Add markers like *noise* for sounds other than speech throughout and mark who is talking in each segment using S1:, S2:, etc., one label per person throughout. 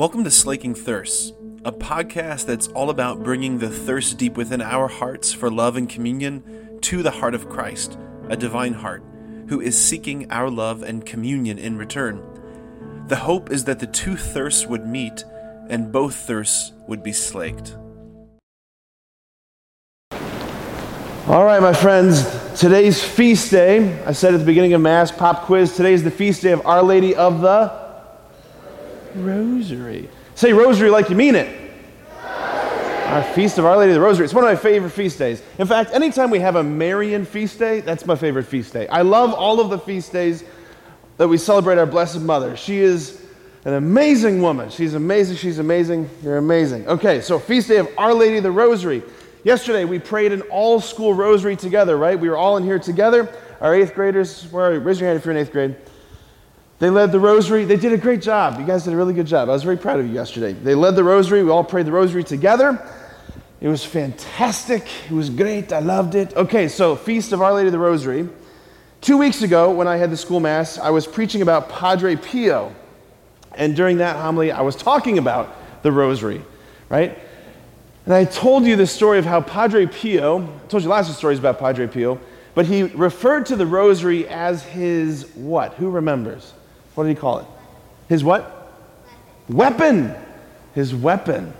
S1: Welcome to Slaking Thirsts, a podcast that's all about bringing the thirst deep within our hearts for love and communion to the heart of Christ, a divine heart, who is seeking our love and communion in return. The hope is that the two thirsts would meet and both thirsts would be slaked.
S2: All right, my friends, today's feast day. I said at the beginning of Mass, pop quiz. Today is the feast day of Our Lady of the Rosary. Say rosary like you mean it. Our feast of Our Lady of the Rosary. It's one of my favorite feast days. In fact, anytime we have a Marian feast day, that's my favorite feast day. I love all of the feast days that we celebrate our Blessed Mother. She is an amazing woman. She's amazing. She's amazing. You're amazing. Okay, so feast day of Our Lady of the Rosary. Yesterday we prayed an all school rosary together, right? We were all in here together. Our eighth graders, where are you? Raise your hand if you're in eighth grade. They led the rosary. They did a great job. You guys did a really good job. I was very proud of you yesterday. They led the rosary. We all prayed the rosary together. It was fantastic. It was great. I loved it. Okay, so Feast of Our Lady of the Rosary. Two weeks ago, when I had the school mass, I was preaching about Padre Pio. And during that homily, I was talking about the rosary, right? And I told you the story of how Padre Pio, I told you lots of stories about Padre Pio, but he referred to the rosary as his what? Who remembers? What did he call it? His what? Weapon. His weapon.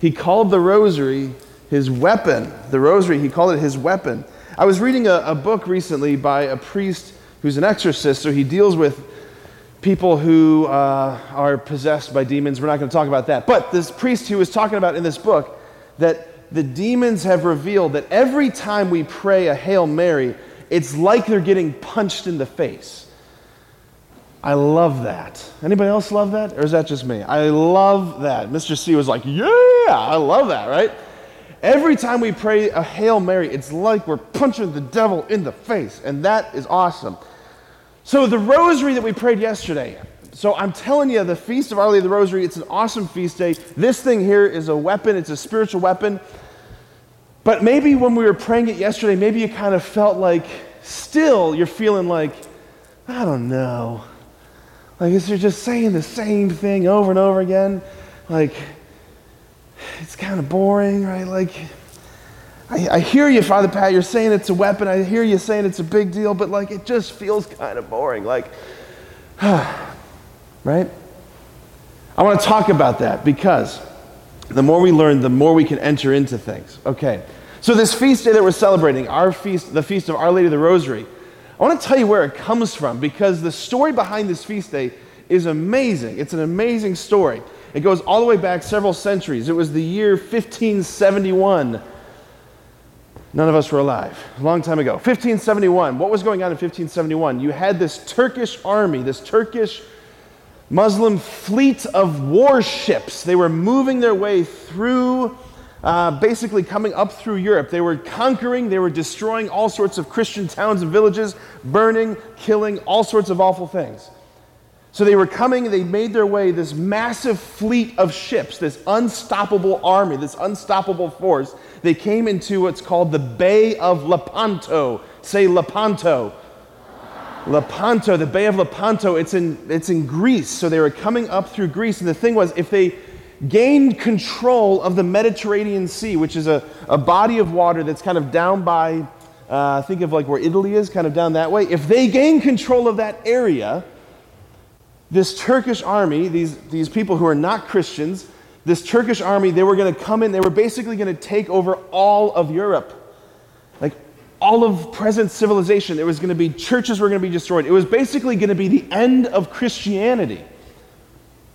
S2: He called the rosary his weapon. The rosary, he called it his weapon. I was reading a, a book recently by a priest who's an exorcist, so he deals with people who uh, are possessed by demons. We're not going to talk about that. But this priest who was talking about in this book that the demons have revealed that every time we pray a Hail Mary, it's like they're getting punched in the face. I love that. Anybody else love that? Or is that just me? I love that. Mr. C was like, Yeah, I love that, right? Every time we pray a Hail Mary, it's like we're punching the devil in the face, and that is awesome. So, the rosary that we prayed yesterday, so I'm telling you, the Feast of Our Lady of the Rosary, it's an awesome feast day. This thing here is a weapon, it's a spiritual weapon. But maybe when we were praying it yesterday, maybe you kind of felt like, still, you're feeling like, I don't know. Like, is you're just saying the same thing over and over again. Like, it's kind of boring, right? Like, I, I, hear you, Father Pat. You're saying it's a weapon. I hear you saying it's a big deal, but like, it just feels kind of boring. Like, *sighs* right? I want to talk about that because the more we learn, the more we can enter into things. Okay. So, this feast day that we're celebrating, our feast, the feast of Our Lady of the Rosary, I want to tell you where it comes from because the story behind this feast day is amazing. It's an amazing story. It goes all the way back several centuries. It was the year 1571. None of us were alive. A long time ago. 1571. What was going on in 1571? You had this Turkish army, this Turkish Muslim fleet of warships. They were moving their way through uh, basically coming up through Europe. They were conquering, they were destroying all sorts of Christian towns and villages, burning, killing, all sorts of awful things. So they were coming, they made their way, this massive fleet of ships, this unstoppable army, this unstoppable force. They came into what's called the Bay of Lepanto. Say Lepanto. Lepanto, the Bay of Lepanto, it's in, it's in Greece. So they were coming up through Greece. And the thing was, if they gained control of the Mediterranean Sea, which is a, a body of water that's kind of down by, uh, think of like where Italy is, kind of down that way. If they gain control of that area, this Turkish army, these, these people who are not Christians, this Turkish army, they were going to come in, they were basically going to take over all of Europe. Like all of present civilization. There was going to be, churches were going to be destroyed. It was basically going to be the end of Christianity.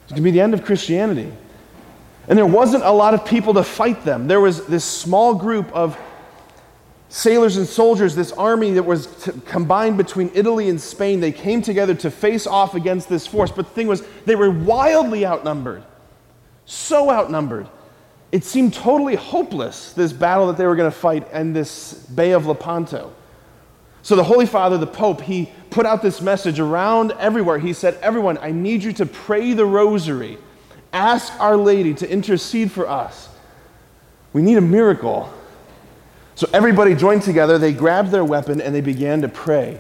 S2: It's going to be the end of Christianity. And there wasn't a lot of people to fight them. There was this small group of sailors and soldiers, this army that was t- combined between Italy and Spain. They came together to face off against this force. But the thing was, they were wildly outnumbered. So outnumbered. It seemed totally hopeless, this battle that they were going to fight in this Bay of Lepanto. So the Holy Father, the Pope, he put out this message around everywhere. He said, Everyone, I need you to pray the rosary ask Our Lady to intercede for us. We need a miracle. So everybody joined together, they grabbed their weapon, and they began to pray,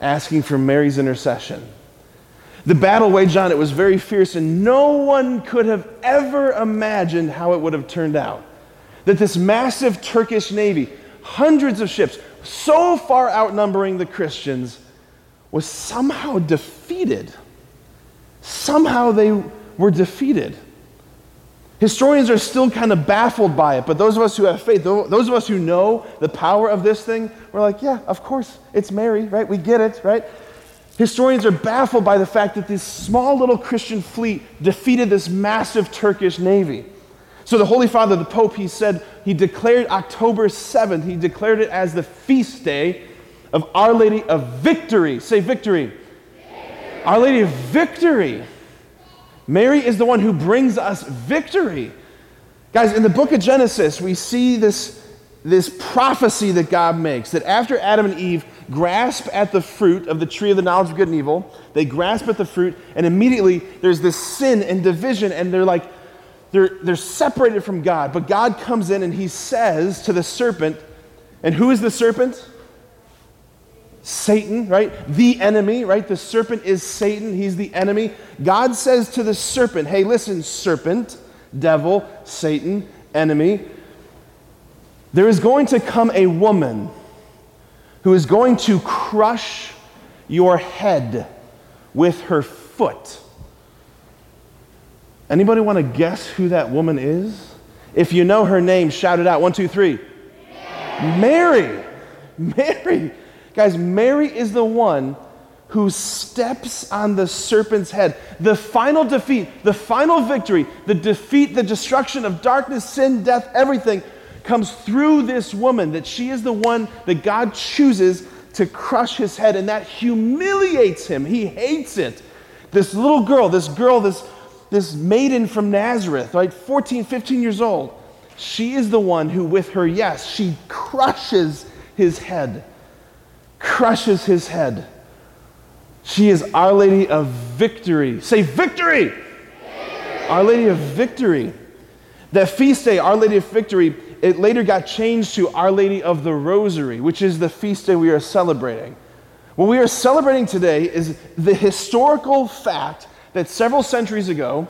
S2: asking for Mary's intercession. The battle waged on, it was very fierce, and no one could have ever imagined how it would have turned out. That this massive Turkish navy, hundreds of ships, so far outnumbering the Christians, was somehow defeated. Somehow they were defeated. Historians are still kind of baffled by it, but those of us who have faith, those of us who know the power of this thing, we're like, yeah, of course, it's Mary, right? We get it, right? Historians are baffled by the fact that this small little Christian fleet defeated this massive Turkish navy. So the Holy Father, the Pope, he said, he declared October 7th, he declared it as the feast day of Our Lady of Victory. Say victory. victory. Our Lady of Victory. Mary is the one who brings us victory. Guys, in the book of Genesis, we see this, this prophecy that God makes that after Adam and Eve grasp at the fruit of the tree of the knowledge of good and evil. They grasp at the fruit, and immediately there's this sin and division, and they're like, they're, they're separated from God. But God comes in and he says to the serpent, and who is the serpent? Satan, right? The enemy, right? The serpent is Satan. He's the enemy. God says to the serpent, hey, listen, serpent, devil, Satan, enemy, there is going to come a woman who is going to crush your head with her foot. Anybody want to guess who that woman is? If you know her name, shout it out. One, two, three. Mary. Mary. Guys, Mary is the one who steps on the serpent's head. The final defeat, the final victory, the defeat, the destruction of darkness, sin, death, everything comes through this woman, that she is the one that God chooses to crush his head, and that humiliates him. He hates it. This little girl, this girl, this, this maiden from Nazareth, right, 14, 15 years old, she is the one who, with her yes, she crushes his head. Crushes his head. She is Our Lady of Victory. Say victory! victory! Our Lady of Victory. That feast day, Our Lady of Victory, it later got changed to Our Lady of the Rosary, which is the feast day we are celebrating. What we are celebrating today is the historical fact that several centuries ago,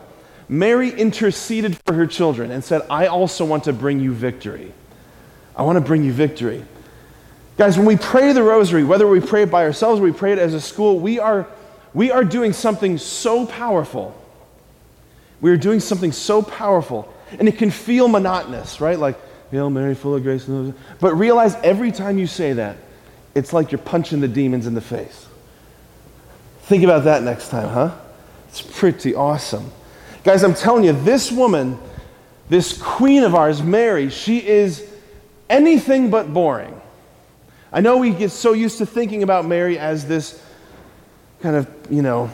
S2: Mary interceded for her children and said, I also want to bring you victory. I want to bring you victory. Guys, when we pray the rosary, whether we pray it by ourselves or we pray it as a school, we are, we are doing something so powerful. We are doing something so powerful. And it can feel monotonous, right? Like, Hail Mary, full of grace. And but realize every time you say that, it's like you're punching the demons in the face. Think about that next time, huh? It's pretty awesome. Guys, I'm telling you, this woman, this queen of ours, Mary, she is anything but boring. I know we get so used to thinking about Mary as this kind of, you know,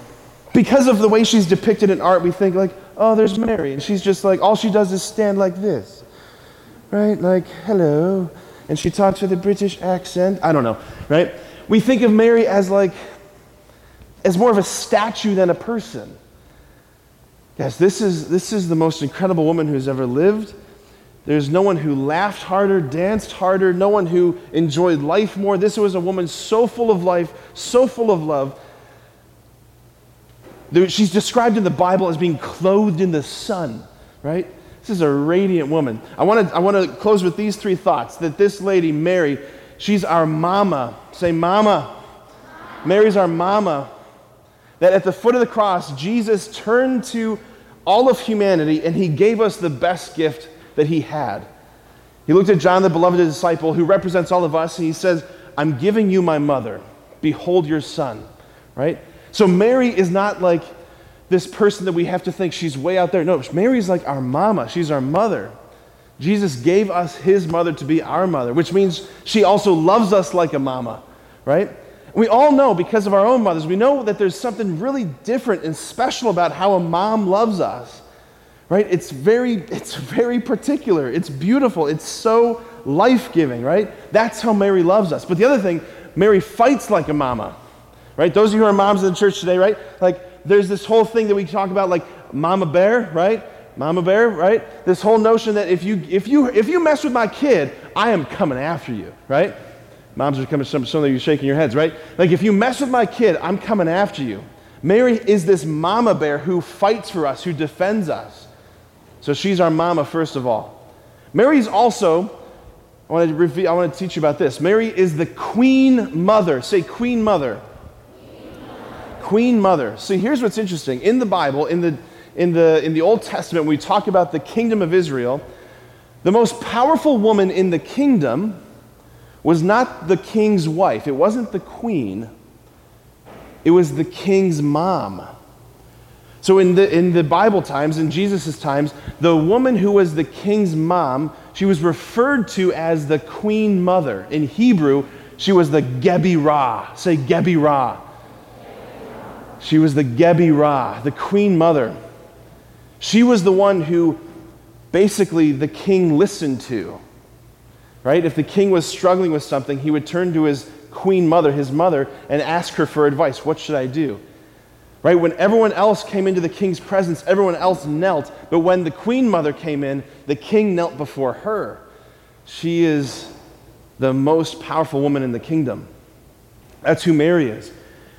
S2: because of the way she's depicted in art, we think like, oh, there's Mary. And she's just like, all she does is stand like this right? Like, hello. And she talks with a British accent. I don't know, right? We think of Mary as like, as more of a statue than a person. Yes, this is, this is the most incredible woman who's ever lived. There's no one who laughed harder, danced harder, no one who enjoyed life more. This was a woman so full of life, so full of love. She's described in the Bible as being clothed in the sun, right? This is a radiant woman. I want to I want to close with these three thoughts that this lady, Mary, she's our mama. Say, mama. Mary's our mama. That at the foot of the cross, Jesus turned to all of humanity and he gave us the best gift that he had. He looked at John, the beloved disciple, who represents all of us, and he says, I'm giving you my mother. Behold your son. Right? So Mary is not like this person that we have to think she's way out there. No, Mary's like our mama, she's our mother. Jesus gave us his mother to be our mother, which means she also loves us like a mama, right? We all know because of our own mothers, we know that there's something really different and special about how a mom loves us. Right? It's very it's very particular. It's beautiful. It's so life-giving, right? That's how Mary loves us. But the other thing, Mary fights like a mama. Right? Those of you who are moms in the church today, right? Like there's this whole thing that we talk about like mama bear, right? Mama bear, right? This whole notion that if you if you if you mess with my kid, I am coming after you, right? Moms are coming some some of you shaking your heads, right? Like if you mess with my kid, I'm coming after you. Mary is this mama bear who fights for us, who defends us. So she's our mama, first of all. Mary's also, I want to, review, I want to teach you about this. Mary is the queen mother. Say, queen mother. Queen mother. See, here's what's interesting. In the Bible, in the, in the, in the Old Testament, we talk about the kingdom of Israel, the most powerful woman in the kingdom was not the king's wife, it wasn't the queen, it was the king's mom. So, in the, in the Bible times, in Jesus' times, the woman who was the king's mom, she was referred to as the queen mother. In Hebrew, she was the Gebirah. Say Gebirah. She was the Gebirah, the queen mother. She was the one who basically the king listened to. Right? If the king was struggling with something, he would turn to his queen mother, his mother, and ask her for advice. What should I do? Right? When everyone else came into the king's presence, everyone else knelt. But when the queen mother came in, the king knelt before her. She is the most powerful woman in the kingdom. That's who Mary is.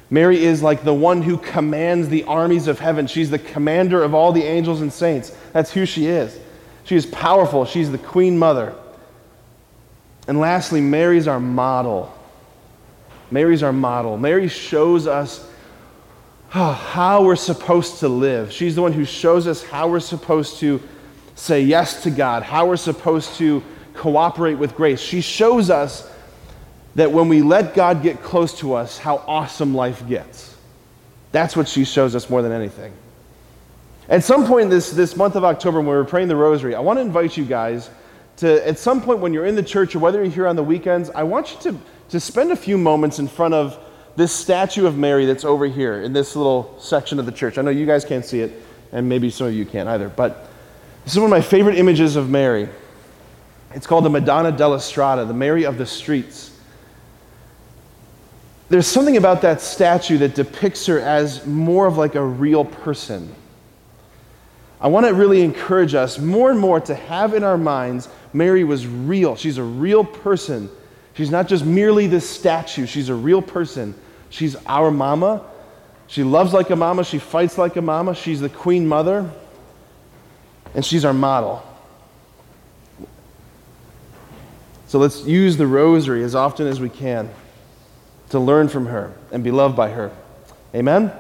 S2: Mary is like the one who commands the armies of heaven. She's the commander of all the angels and saints. That's who she is. She is powerful. She's the queen mother. And lastly, Mary's our model. Mary's our model. Mary shows us Ah, how we're supposed to live. She's the one who shows us how we're supposed to say yes to God, how we're supposed to cooperate with grace. She shows us that when we let God get close to us, how awesome life gets. That's what she shows us more than anything. At some point this, this month of October, when we were praying the rosary, I want to invite you guys to, at some point when you're in the church or whether you're here on the weekends, I want you to, to spend a few moments in front of this statue of Mary that's over here in this little section of the church. I know you guys can't see it, and maybe some of you can't either, but this is one of my favorite images of Mary. It's called the Madonna della Strada, the Mary of the streets. There's something about that statue that depicts her as more of like a real person. I want to really encourage us more and more to have in our minds Mary was real. She's a real person. She's not just merely this statue, she's a real person. She's our mama. She loves like a mama. She fights like a mama. She's the queen mother. And she's our model. So let's use the rosary as often as we can to learn from her and be loved by her. Amen?